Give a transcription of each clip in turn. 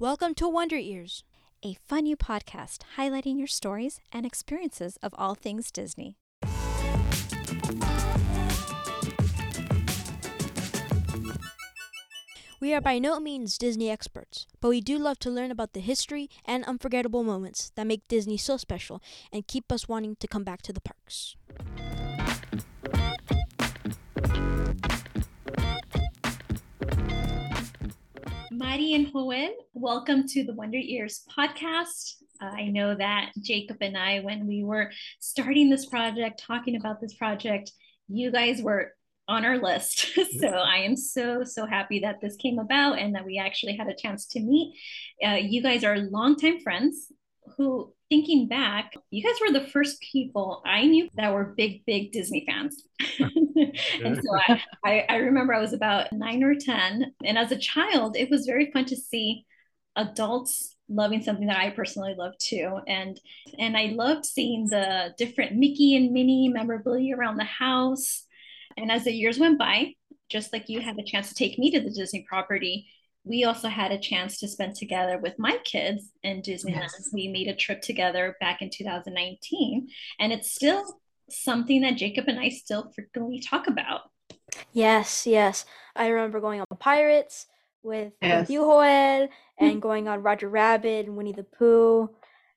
Welcome to Wonder Ears. a fun new podcast highlighting your stories and experiences of all things Disney. We are by no means Disney experts, but we do love to learn about the history and unforgettable moments that make Disney so special and keep us wanting to come back to the parks. Mary and Joel, welcome to the Wonder Ears podcast. Uh, I know that Jacob and I, when we were starting this project, talking about this project, you guys were on our list. so I am so, so happy that this came about and that we actually had a chance to meet. Uh, you guys are longtime friends who, thinking back, you guys were the first people I knew that were big, big Disney fans. and so I, I, I remember I was about nine or 10. And as a child, it was very fun to see adults loving something that I personally love too. And and I loved seeing the different Mickey and Minnie memorabilia around the house. And as the years went by, just like you had the chance to take me to the Disney property, we also had a chance to spend together with my kids in Disneyland. Yes. We made a trip together back in 2019, and it's still something that Jacob and I still frequently talk about. Yes, yes. I remember going on Pirates with, Yes. with you, Joel, and mm. going on Roger Rabbit and Winnie the Pooh.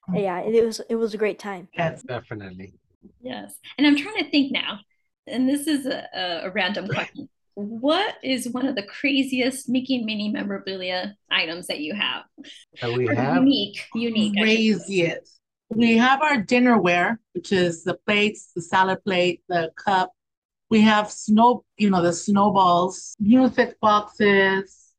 Mm. Yeah, it was it was a great time. Yes. Definitely. Yes. And I'm trying to think now, and this is a, a, a random question. What is one of the craziest Mickey and Minnie memorabilia items that you have? That we Or have. unique, unique. I should say. Craziest. We have our dinnerware, which is the plates, the salad plate, the cup. We have snow, you know, the snowballs, music boxes,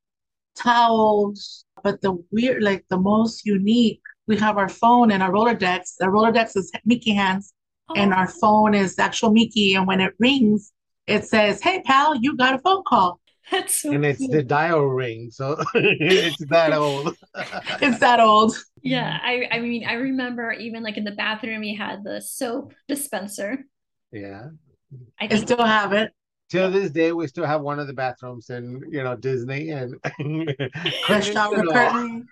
towels. But the weird, like the most unique, we have our phone and our Rolodex. The Rolodex is Mickey hands, and Oh, our phone is actual Mickey. And when it rings, it says, "Hey, pal, you got a phone call." that's so And it's cute. the dial ring, so it's that old. It's that old. Yeah, I, I mean, I remember even like in the bathroom, you had the soap dispenser. Yeah. I I still have it. Till this day, we still have one of the bathrooms in, you know, Disney and The shower curtain,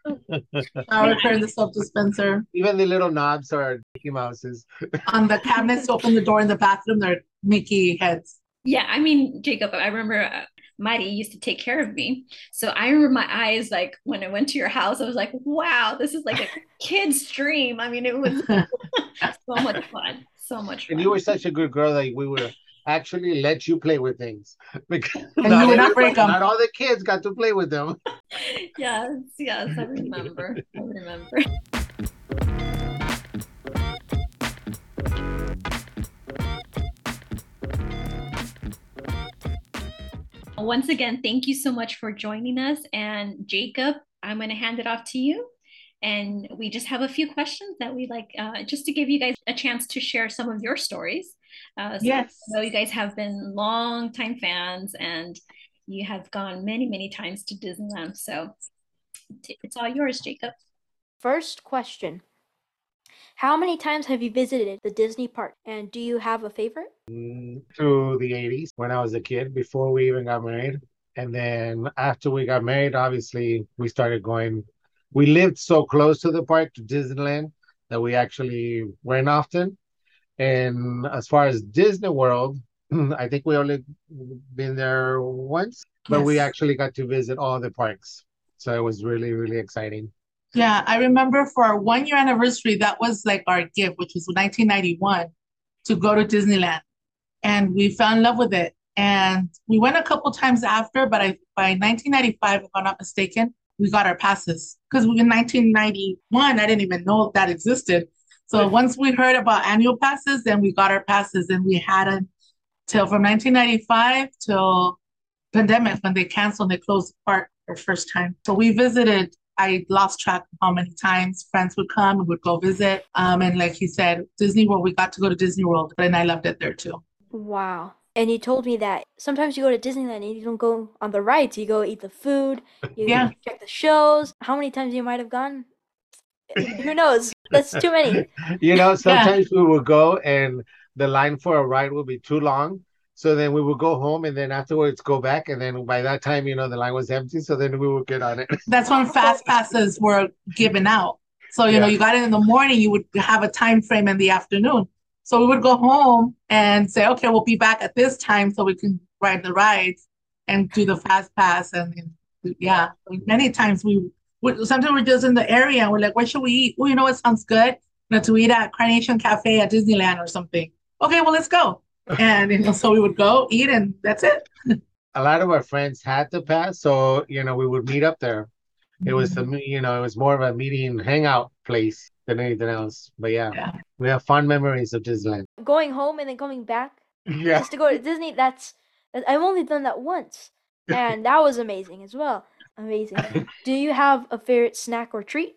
shower curtain, the soap dispenser. Even the little knobs are Mickey Mouses. On the cabinets, open the door in the bathroom, they're Mickey heads. Yeah, I mean, Jacob, I remember uh, Mighty used to take care of me. So I remember my eyes like when I went to your house, I was like, wow, this is like a kid's dream. I mean, it was so much fun. So much fun. And you were such a good girl that we would actually let you play with things. Because And you would not break everybody- 'em. Not all the kids got to play with them. Yes, yes, I remember. I remember. Once again, thank you so much for joining us. And Jacob, I'm going to hand it off to you. And we just have a few questions that we like uh, just to give you guys a chance to share some of your stories. Uh, so Yes. I know you guys have been long time fans and you have gone many, many times to Disneyland. So it's all yours, Jacob. First question. How many times have you visited the Disney park and do you have a favorite? Mm, through the 80s when I was a kid before we even got married. And then after we got married, obviously we started going. We lived so close to the park to Disneyland that we actually went often. And as far as Disney World, I think we only been there once, but we actually got to visit all the parks. So it was really, really exciting. Yeah, I remember for our one year anniversary, that was like our gift, which was 1991, to go to Disneyland. And we fell in love with it. And we went a couple times after, but I by 1995, if I'm not mistaken, we got our passes. Because in 1991, I didn't even know that existed. So once we heard about annual passes, then we got our passes and we had them till from 1995 till pandemic when they canceled, and they closed the park for first time. So we visited I lost track of how many times friends would come and would go visit. Um, and like he said, Disney World, we got to go to Disney World, and I loved it there too. Wow. And you told me that sometimes you go to Disneyland and you don't go on the rides, you go eat the food, you Yeah. check the shows. How many times you might have gone? Who knows? That's too many. You know, sometimes we would go and the line for a ride would be too long. So then we would go home and then afterwards go back. And then by that time, you know, the line was empty. So then we would get on it. That's when fast passes were given out. So, you know, you got it in the morning, you would have a time frame in the afternoon. So we would go home and say, okay, we'll be back at this time so we can ride the rides and do the fast pass. And and, yeah, many times we would, sometimes we're just in the area and we're like, where should we eat? Oh, you know what sounds good? You know, to eat at Carnation Cafe at Disneyland or something. Okay, well, let's go. And you know, so we would go eat and that's it. A lot of our friends had to pass. So, you know, we would meet up there. It was Mm-hmm. the, you know, it was more of a meeting hangout place than anything else. But yeah, Yeah. we have fond memories of Disneyland. Going home and then coming back Yeah. just to go to Disney. That's I've only done that once, and that was amazing as well. Amazing. Do you have a favorite snack or treat?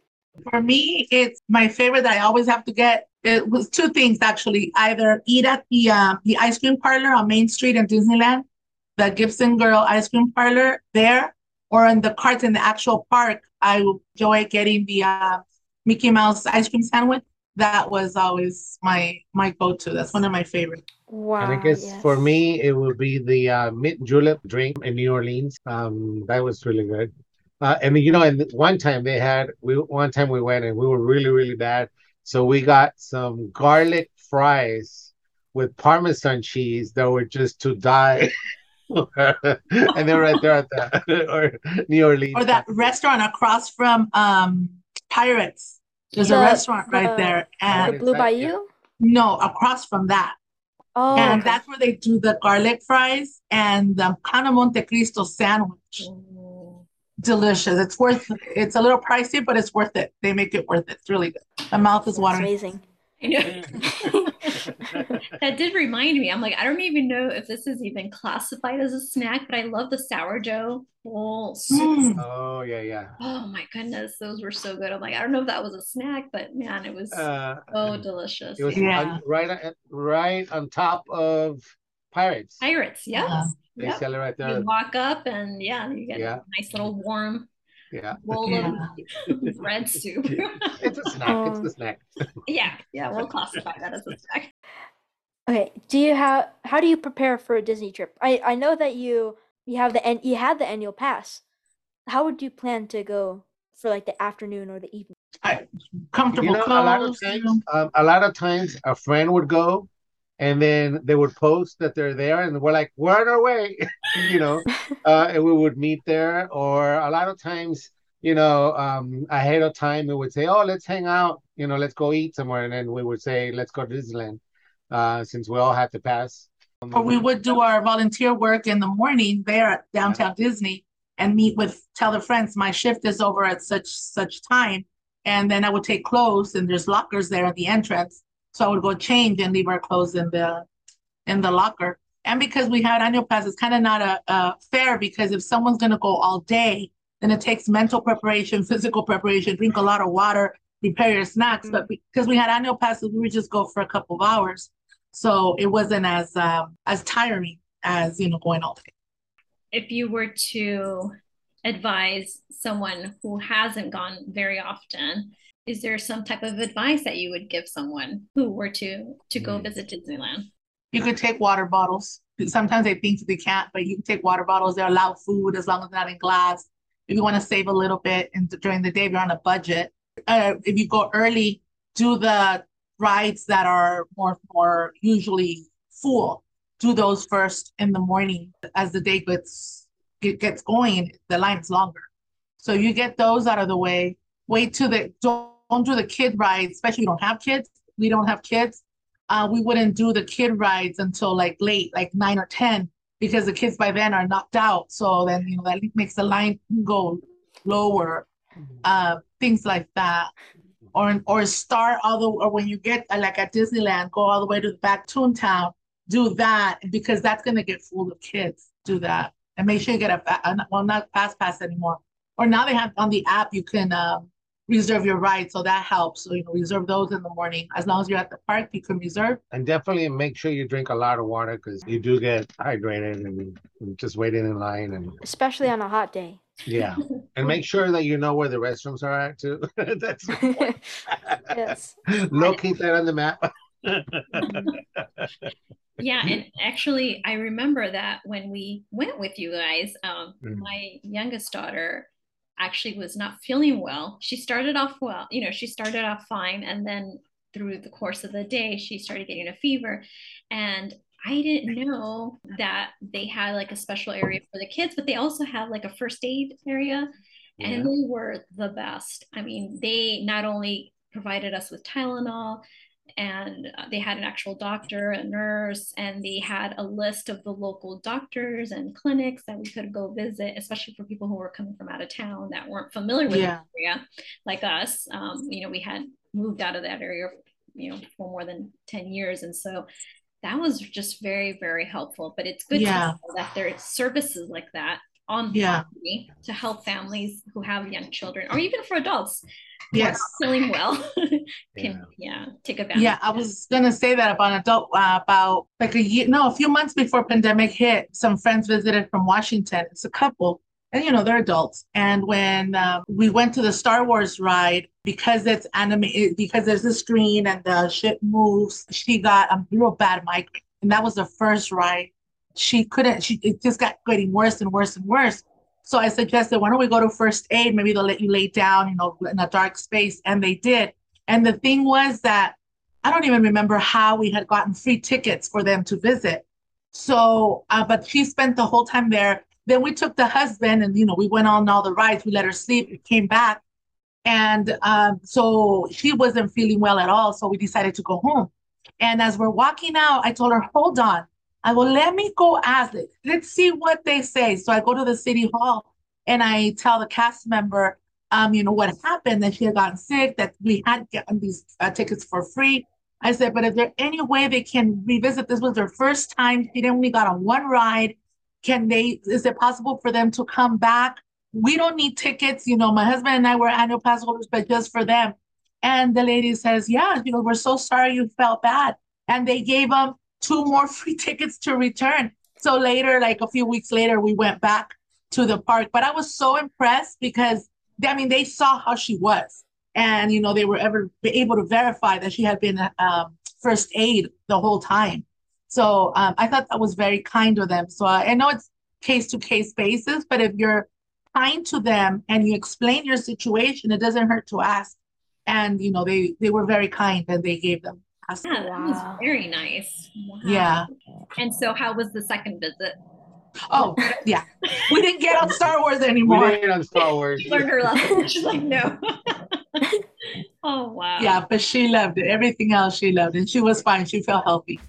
For me, it's my favorite that I always have to get. It was two things actually. Either eat at the um, the ice cream parlor on Main Street in Disneyland, the Gibson Girl ice cream parlor there, or in the carts in the actual park. I enjoy getting the uh, Mickey Mouse ice cream sandwich. That was always my my go-to. That's one of my favorites. Wow. And I guess for me, it would be the uh, mint julep drink in New Orleans. Um, that was really good. Uh, and you know, and one time they had we one time we went and we were really really bad, so we got some garlic fries with Parmesan cheese that were just to die. and they're right there at the or New Orleans. Or that restaurant across from um, Pirates. There's a The- restaurant right the- there, the and Blue Exactly. Bayou. no, across from that. Oh, and okay. that's where they do the garlic fries and the Pan de Monte Cristo sandwich. Delicious. It's worth. It's a little pricey, but it's worth it. They make it worth it. It's really good. My mouth is That's watering. amazing. I know. that did remind me. I'm like, I don't even know if this is even classified as a snack, but I love the sourdough bowl soup. Mm. Oh yeah, yeah. Oh my goodness, those were so good. I'm like, I don't know if that was a snack, but man, it was Uh, so delicious. it was Yeah. on- right right on top of Pirates. Pirates, yes. Yeah. They Yep. sell it right You there. walk up and yeah, you get Yeah. a nice little warm Yeah. bowl Yeah. of red soup. It's a snack. It's a snack. yeah, yeah, we'll classify that as a snack. Okay. Do you have? How do you prepare for a Disney trip? I I know that you you have the an- you had the annual pass. How would you plan to go for like the afternoon or the evening? I, comfortable You know, a lot of times, um, a lot of times, a friend would go, and then they would post that they're there, and we're like, we're on our way, you know, uh, and we would meet there. Or a lot of times, you know, um, ahead of time, we would say, oh, let's hang out, you know, let's go eat somewhere, and then we would say, let's go to Disneyland, uh, since we all had to pass. Or we would do our volunteer work in the morning there at downtown Disney and meet with tell the friends my shift is over at such such time. And then I would take clothes and there's lockers there at the entrance. So I would go change and leave our clothes in the in the locker. And because we had annual pass, it's kind of not a, a fair because if someone's gonna go all day, then it takes mental preparation, physical preparation, drink a lot of water, prepare your snacks. But because we had annual passes, we would just go for a couple of hours. So it wasn't as um, as tiring as you know going all day. If you were to advise someone who hasn't gone very often, is there some type of advice that you would give someone who were to to go Mm. visit Disneyland? You could take water bottles. Sometimes they think they can't, but you can take water bottles. They allow food as long as they're not in glass. If you want to save a little bit and during the day, if you're on a budget, uh, if you go early, do the rides that are more more usually full. Do those first in the morning as the day gets gets going. The line's longer, so you get those out of the way. Wait till the don't, don't do the kid rides, especially if you don't have kids. We don't have kids uh, we wouldn't do the kid rides until like late, like nine or ten, because the kids by then are knocked out. So then you know that makes the line go lower, uh, things like that, or or start all the or when you get uh, like at Disneyland, go all the way to the back Toontown, do that because that's gonna get full of kids. Do that and make sure you get a, a well not fast pass anymore, or now they have on the app you can. Um, reserve your ride so that helps so you know reserve those in the morning as long as you're at the park you can reserve And definitely make sure you drink a lot of water because you do get hydrated and, and just waiting in line and Especially on a hot day. yeah. And make sure that you know where the restrooms are at too. That's yes. locate that on the map. yeah, and actually, I remember that when we went with you guys, um, Mm. my youngest daughter actually was not feeling well. She started off well, you know, she started off fine, and then through the course of the day, she started getting a fever, and I didn't know that they had like a special area for the kids, but they also had like a first aid area, and they were the best. I mean, they not only provided us with Tylenol, and uh, they had an actual doctor, a nurse, and they had a list of the local doctors and clinics that we could go visit, especially for people who were coming from out of town that weren't familiar with Yeah. the area, like us. Um, you know, we had moved out of that area, you know, for more than 10 years. And so that was just very, very helpful. But it's good Yeah. to know that there are services like that on Yeah. property to help families who have young children or even for adults Yes. feeling well can Yeah. yeah take advantage Yeah, I was gonna say that about an adult uh, about like a year, no, a few months before pandemic hit. Some friends visited from Washington. It's a couple, and you know they're adults. And when um, we went to the Star Wars ride, because it's animated, because there's a screen and the ship moves, she got a real bad migraine, and that was the first ride. She couldn't. She it just got getting worse and worse and worse. So I suggested, why don't we go to first aid? Maybe they'll let you lay down, you know, in a dark space, and they did. And the thing was that I don't even remember how we had gotten free tickets for them to visit. So, uh, but she spent the whole time there. Then we took the husband and, you know, we went on all the rides. We let her sleep. We came back. And um, so she wasn't feeling well at all. So we decided to go home. And as we're walking out, I told her, hold on. I will let me go ask it. Let's see what they say. So I go to the city hall and I tell the cast member, um, you know, what happened, that she had gotten sick, that we had gotten these uh, tickets for free. I said, but is there any way they can revisit? This was their first time. She only got on one ride. Can they, is it possible for them to come back? We don't need tickets. You know, my husband and I were annual pass holders, but just for them. And the lady says, yeah, you know, we're so sorry you felt bad. And they gave them two more free tickets to return. So later, like a few weeks later, we went back to the park. But I was so impressed because I mean, they saw how she was, and you know, they were ever able to verify that she had been um, first aid the whole time. So um, I thought that was very kind of them. So I, I know it's case to case basis, but if you're kind to them and you explain your situation, it doesn't hurt to ask. And you know, they they were very kind and they gave them. Ask- yeah that was Wow. very nice wow. Yeah. and so how was the second visit Oh, yeah. We didn't get on Star Wars anymore. We anymore. didn't get on Star Wars. learned her lesson she's like no oh wow Yeah, but she loved it. Everything else she loved, and she was fine. She felt healthy.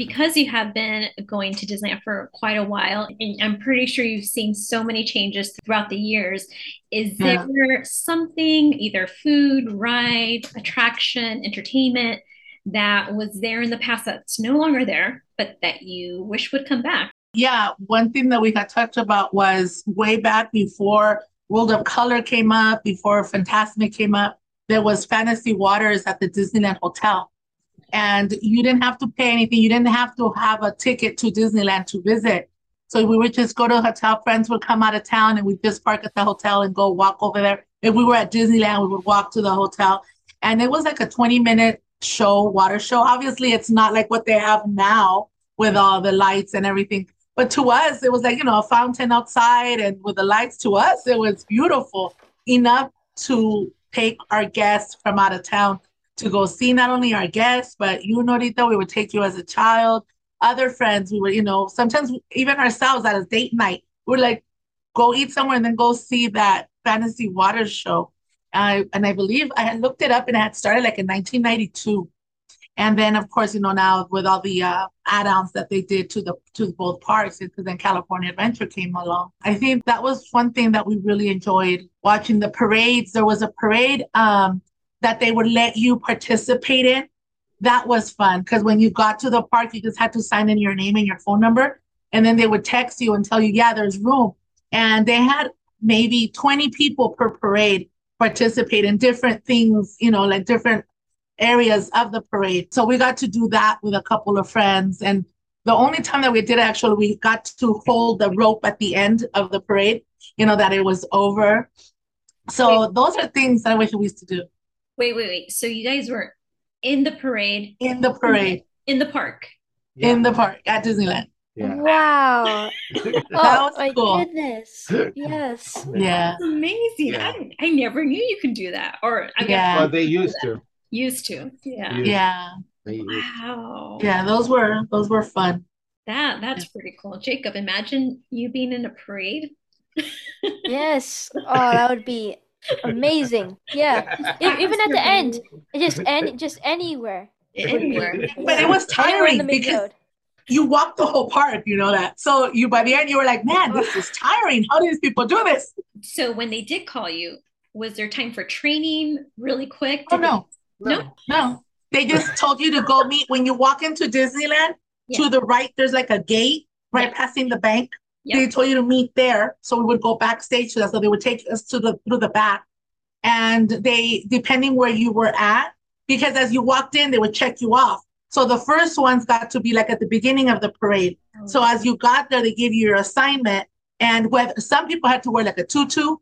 Because you have been going to Disneyland for quite a while, and I'm pretty sure you've seen so many changes throughout the years. Is Yeah. there something, either food, ride, attraction, entertainment, that was there in the past that's no longer there, but that you wish would come back? Yeah, one thing that we had talked about was way back before World of Color came up, before Fantasmic came up, there was Fantasy Waters at the Disneyland Hotel. And you didn't have to pay anything. You didn't have to have a ticket to Disneyland to visit. So we would just go to the hotel. Friends would come out of town and we'd just park at the hotel and go walk over there. If we were at Disneyland, we would walk to the hotel. And it was like a 20 minute show, water show. Obviously, it's not like what they have now with all the lights and everything. But to us, it was like, you know, a fountain outside and with the lights to us, it was beautiful enough to take our guests from out of town to go see not only our guests, but you, Norita, we would take you as a child, other friends, we would, you know, sometimes even ourselves at a date night, we would like go eat somewhere and then go see that fantasy water show. Uh, and I believe I had looked it up and it had started like in 1992. And then, of course, you know, now with all the uh, add-ons that they did to the to both parks, because then California Adventure came along. I think that was one thing that we really enjoyed watching the parades. There was a parade um, that they would let you participate in. That was fun because when you got to the park, you just had to sign in your name and your phone number, and then they would text you and tell you, yeah, there's room. And they had maybe 20 people per parade participate in different things, you know, like different areas of the parade. So we got to do that with a couple of friends. And the only time that we did actually, we got to hold the rope at the end of the parade, you know, that it was over. So those are things that I wish we used to do Wait, wait, wait. So you guys were in the parade, in the parade. in the park. in the park at Disneyland. Yeah. Wow. Oh that Oh was my cool. goodness. Yes. Yeah. That's amazing. Yeah. I, I never knew you can do that. Or I guess Yeah. Well, they used to. used to. Yeah. Yeah. Yeah. Wow. Yeah. Those were those were fun. That that's pretty cool. Jacob, imagine you being in a parade. Yes. Oh, that would be amazing. Yeah. Even at the end, it just any just anywhere. Anywhere. But it was Anywhere in the tiring main because road. you walked the whole park, you know that. So you by the end you were like, man, this is tiring. How do these people do this? So when they did call you, was there time for training really quick? Oh Did no, No. no. They just told you to go meet when you walk into Disneyland. Yeah. To the right, there's like a gate right Yeah. passing the bank. Yeah. They told you to meet there, so we would go backstage to that. So they would take us to the through the back, and they depending where you were at, because as you walked in, they would check you off. So the first ones got to be like at the beginning of the parade. Oh, So as you got there, they gave you your assignment, and whether some people had to wear like a tutu,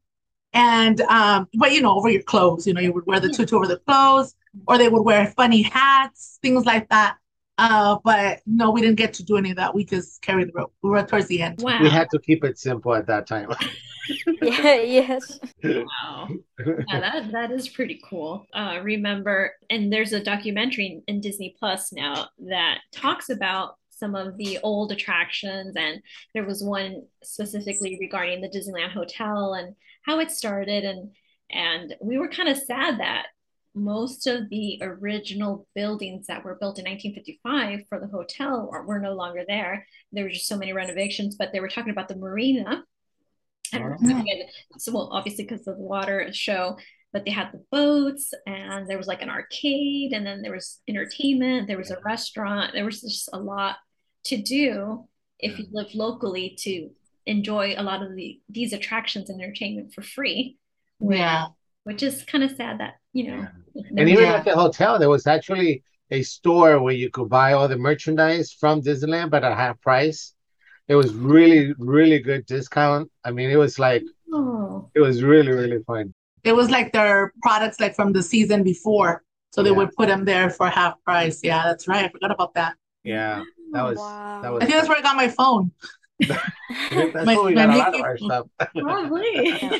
and um, but you know over your clothes, you know you would wear the tutu over the clothes, or they would wear funny hats, things like that. Uh, but no, we didn't get to do any of that. We just carried the rope. We were towards the end. wow. We had to keep it simple at that time. Yeah, yes. Wow. Yeah, that that is pretty cool. Uh, remember, and there's a documentary in, in Disney Plus now that talks about some of the old attractions, and there was one specifically regarding the Disneyland Hotel and how it started, and and we were kind of sad that most of the original buildings that were built in 1955 for the hotel are, were no longer there. There were just so many renovations, but they were talking about the marina. I don't know if you had- so well, obviously because of the water show, but they had the boats and there was like an arcade and then there was entertainment, there was a restaurant, there was just a lot to do if you live locally to enjoy a lot of the these attractions and entertainment for free. where- Yeah. Which is kind of sad that, you know. And even Yeah. at the hotel, there was actually a store where you could buy all the merchandise from Disneyland, but at half price. It was really, really good discount. I mean, it was like Oh, it was really, really fun. It was like their products like from the season before. So they Yeah. would put them there for half price. Yeah, that's right. I forgot about that. Yeah, that oh, was Wow. that I think that's where I got my phone. That's my- we got a lot Mickey of our stuff. probably.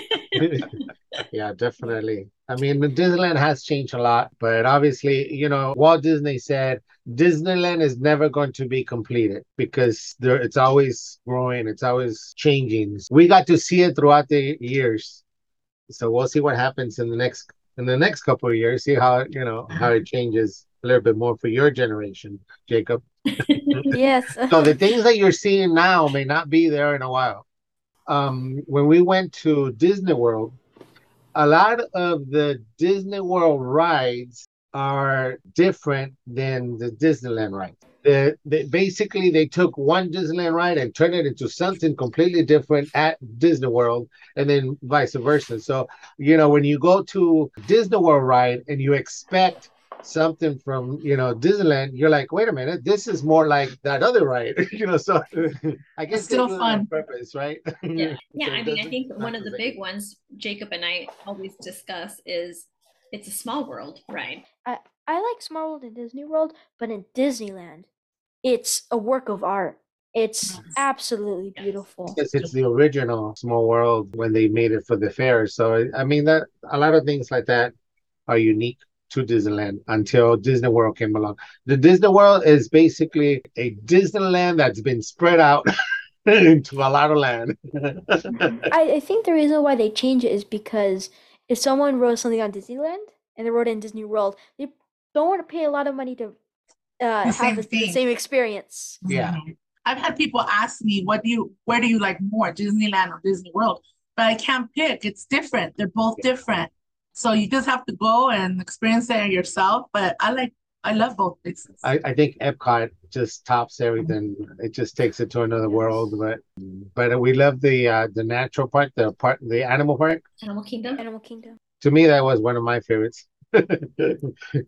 Yeah, definitely. I mean, Disneyland has changed a lot, but obviously, you know, Walt Disney said Disneyland is never going to be completed because there it's always growing, it's always changing. We got to see it throughout the years. So we'll see what happens in the next in the next couple of years, see how, you know, how it changes a little bit more for your generation, Jacob. Yes. So the things that you're seeing now may not be there in a while. Um, when we went to Disney World, a lot of the Disney World rides are different than the Disneyland rides. The, they, basically, they took one Disneyland ride and turned it into something completely different at Disney World, and then vice versa. So, you know, when you go to Disney World ride and you expect something from you know Disneyland, you're like, wait a minute, this is more like that other ride, you know. So I guess It's still they do it on fun. purpose, right? Yeah, yeah. So I mean, I think one of the aggravate. big ones Jacob and I always discuss is it's a small world, right? I like Small World and Disney World, but in Disneyland, it's a work of art. It's Yes. absolutely Yes. beautiful. Yes, it's the original Small World when they made it for the fair. So I mean that a lot of things like that are unique to Disneyland until Disney World came along. The Disney World is basically a Disneyland that's been spread out into a lot of land. I, I think the reason why they change it is because if someone wrote something on Disneyland and they wrote it in Disney World, they don't want to pay a lot of money to uh, The have same the, the same experience. Yeah. I've had people ask me, what do you, where do you like more, Disneyland or Disney World? But I can't pick. It's different. They're both different. So you just have to go and experience it yourself. But I like, I love both places. I, I think Epcot just tops everything. It just takes it to another world. But but we love the uh, the natural park, the part, the animal park. Animal Kingdom. Animal Kingdom. To me, that was one of my favorites.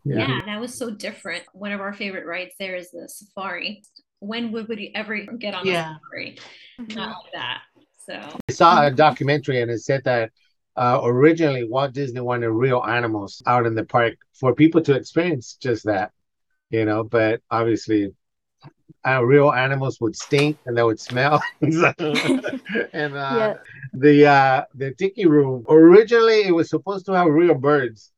Yeah. that was so different. One of our favorite rides there is the safari. When would we ever get on Yeah. a safari? Not like that. So I saw a documentary and it said that uh, originally Walt Disney wanted real animals out in the park for people to experience just that, you know. But obviously, uh, real animals would stink and they would smell. and uh, Yeah. the uh, the tiki room originally it was supposed to have real birds,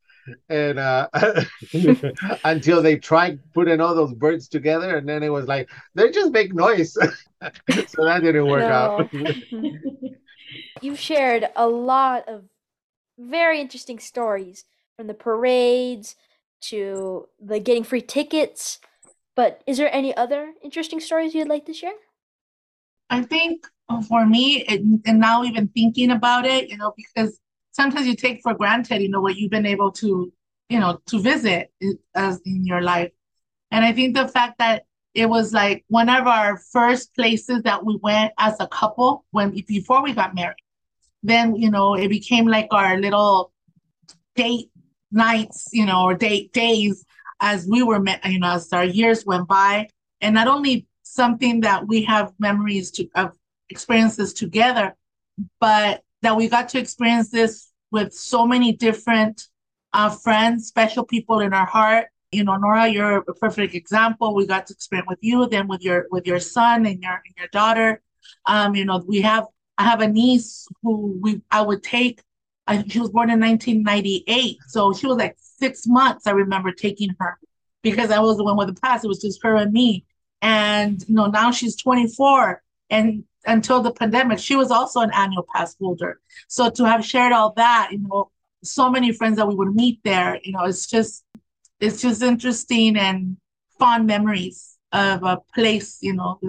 and uh, until they tried putting all those birds together, and then it was like they just make noise, so that didn't work out. You've shared a lot of very interesting stories from the parades to the getting free tickets. But is there any other interesting stories you'd like to share? I think oh, for me, it, and now even thinking about it, you know, because sometimes you take for granted, you know, what you've been able to, you know, to visit eh, as in your life. And I think the fact that it was like one of our first places that we went as a couple when before we got married. Then, you know, it became like our little date nights, you know, or date days as we were met, you know, as our years went by. And not only something that we have memories to of experiences together, but that we got to experience this with so many different uh, friends, special people in our heart. You know, Nora, you're a perfect example. We got to experience with you, then with your with your son and your and your daughter. Um, you know, we have I have a niece who we I would take. Uh, she was born in 1998, so she was like six months. I remember taking her because I was the one with the pass. It was just her and me. And you know, now she's 24, and until the pandemic, she was also an annual pass holder. So to have shared all that, you know, so many friends that we would meet there, you know, it's just it's just interesting and fond memories of a place, you know,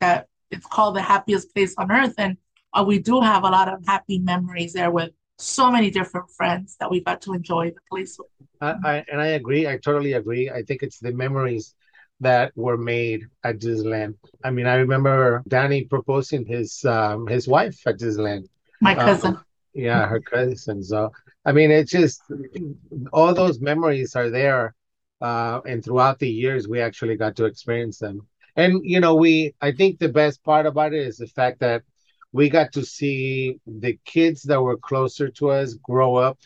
that it's called the happiest place on earth. And uh, we do have a lot of happy memories there with so many different friends that we got to enjoy the place with. I, I and I agree. I totally agree. I think it's the memories that were made at Disneyland. I mean, I remember Danny proposing his um, his wife at Disneyland. My Um, cousin. yeah, her cousin. So I mean, it's just all those memories are there, uh, and throughout the years, we actually got to experience them. And you know, we I think the best part about it is the fact that we got to see the kids that were closer to us grow up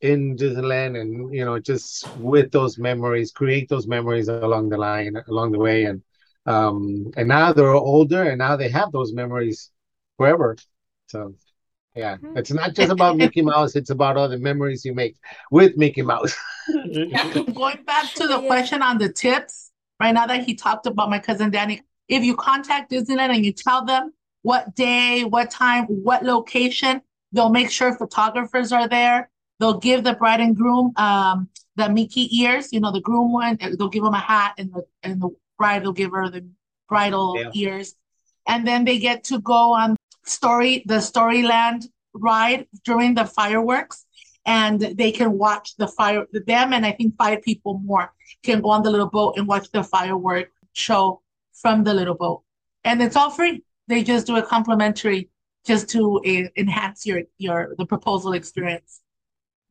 in Disneyland and you know just with those memories create those memories along the line along the way and um and now they're older and now they have those memories forever so yeah Mhm. it's not just about Mickey Mouse it's about all the memories you make with Mickey Mouse Going back to the question on the tips, right now that he talked about my cousin Danny, if you contact Disneyland and you tell them what day, what time, what location, they'll make sure photographers are there. They'll give the bride and groom um the Mickey ears, you know, the groom one, they'll give them a hat and the and the bride will give her the bridal Yeah. ears. And then they get to go on story the Storyland ride during the fireworks and they can watch the fire them and i think five people more can go on the little boat and watch the firework show from the little boat. And it's all free. They just do it complimentary just to uh, enhance your your the proposal experience.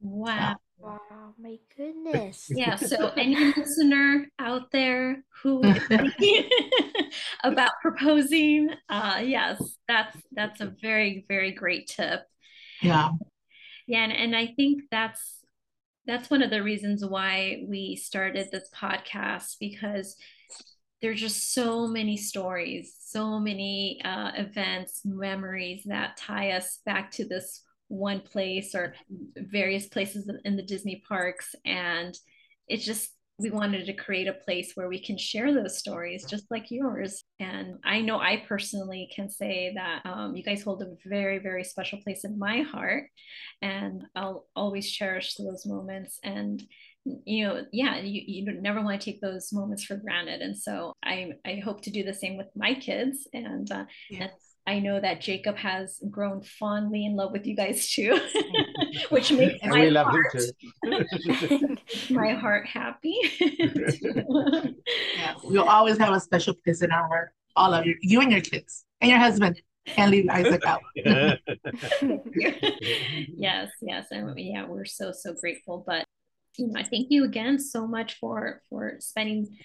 Wow. Wow, my goodness. Yeah. So any listener out there who is thinking about proposing, uh, yes, that's that's a very very great tip. yeah Yeah, and, and I think that's that's one of the reasons why we started this podcast because there's just so many stories, so many uh, events, memories that tie us back to this one place or various places in the Disney parks, and it's just we wanted to create a place where we can share those stories just like yours. And i know i personally can say that um, you guys hold a very very special place in my heart. And i'll always cherish those moments. And you know yeah you, you never want to take those moments for granted. And so i i hope to do the same with my kids. And uh, yes. I know that Jacob has grown fondly in love with you guys too, which makes and my we love heart, him too my heart happy. yeah we'll always have a special place in our heart all of you you and your kids and your husband can't leave isaac out yes, yes, and yeah, we're so so grateful. But you know, I thank you again so much for for spending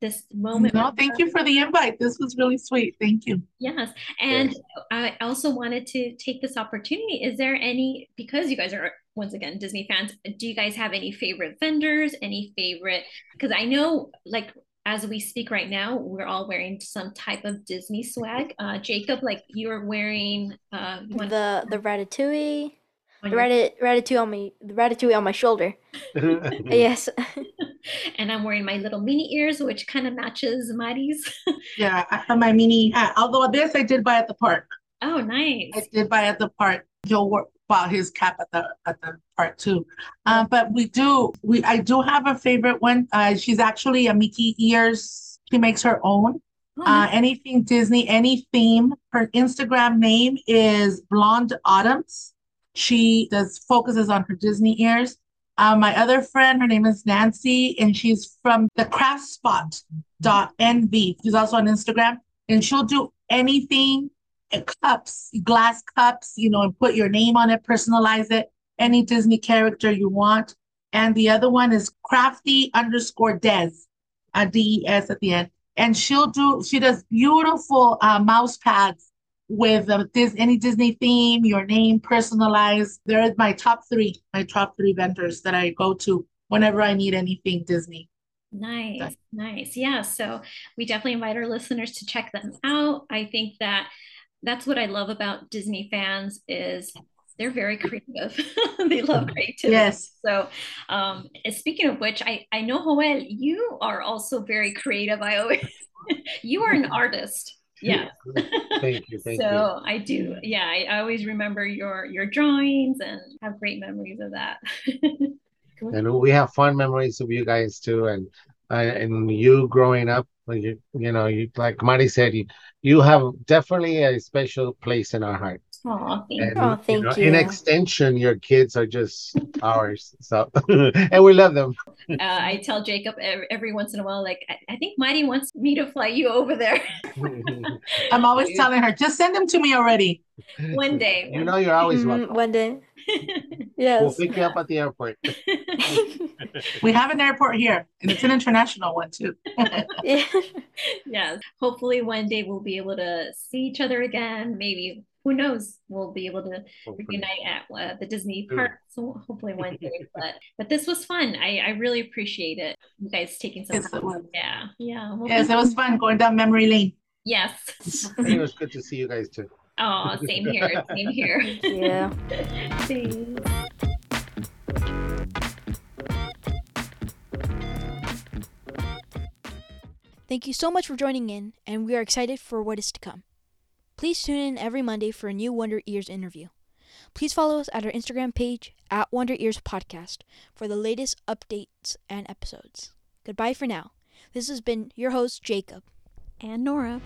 this moment. no thank you for the invite this was really sweet thank you Yes, and I also wanted to take this opportunity. Is there any because you guys are once again Disney fans? Do you guys have any favorite vendors? Any favorite? Because I know, like as we speak right now, we're all wearing some type of Disney swag. Uh, Jacob, like you're wearing uh, you want- The the ratatouille, on the ratat, ratatouille on me, the ratatouille on my shoulder. Yes. and I'm wearing my little mini ears, which kind of matches Mary's. Yeah, I have my mini hat. Although this I did buy at the park. oh, nice. I did buy at the park. Joe wore, bought his cap at the at the park too. Uh, but we do we I do have a favorite one. Uh, she's actually a Mickey ears. She makes her own. Oh, Uh, anything Disney, any theme. Her Instagram name is Blonde Autumns. She does focuses on her Disney ears. Uh, my other friend, her name is Nancy, and she's from the craft spot NV. She's also on Instagram, and she'll do anything, uh, cups, glass cups, you know, and put your name on it, personalize it, any Disney character you want. And the other one is crafty underscore des, a D E S at the end and she'll do she does beautiful uh, mouse pads with uh, this any Disney theme, your name personalized. They're my top three, my top three vendors that I go to whenever I need anything Disney. Nice, nice. Yeah, so we definitely invite our listeners to check them out. I think that that's what I love about Disney fans is they're very creative. they love creativity. Yes. So, um, speaking of which, I I know Joel, you are also very creative. I always you are an artist. Yeah. Thank you, thank so I do. Yeah, I, always remember your your drawings and have great memories of that. you. And we have fun memories of you guys too, and uh, and you growing up. You, you know, you like Mary said, you, you have definitely a special place in our heart. Oh, thank And Oh, you thank know, in extension, your kids are just ours. So, and we love them. uh, I tell Jacob every, every once in a while, like, I, I think Mighty wants me to fly you over there I'm always telling her, just send them to me already. one day. You know, you're always Mhm, welcome. one day. Yes. We'll Yes. pick you up at the airport. We have an airport here, and it's an international one too. Yeah. yes. Hopefully, one day we'll be able to see each other again. Maybe, who knows, we'll be able to Hopefully. reunite at uh, the Disney park. So hopefully one day. but but this was fun. I, I really appreciate it. You guys taking some Yes, it. Yeah. Yeah. Well, Yes, it was fun going down memory lane. Yes. It was good to see you guys too. Oh, same here. Same here. Yeah. Thanks. Thank you so much for joining in, and we are excited for what is to come. Please tune in every Monday for a new Wonder Ears interview. Please follow us at our Instagram page at Wonder Ears Podcast for the latest updates and episodes. Goodbye for now. This has been your host, Jacob. And Nora.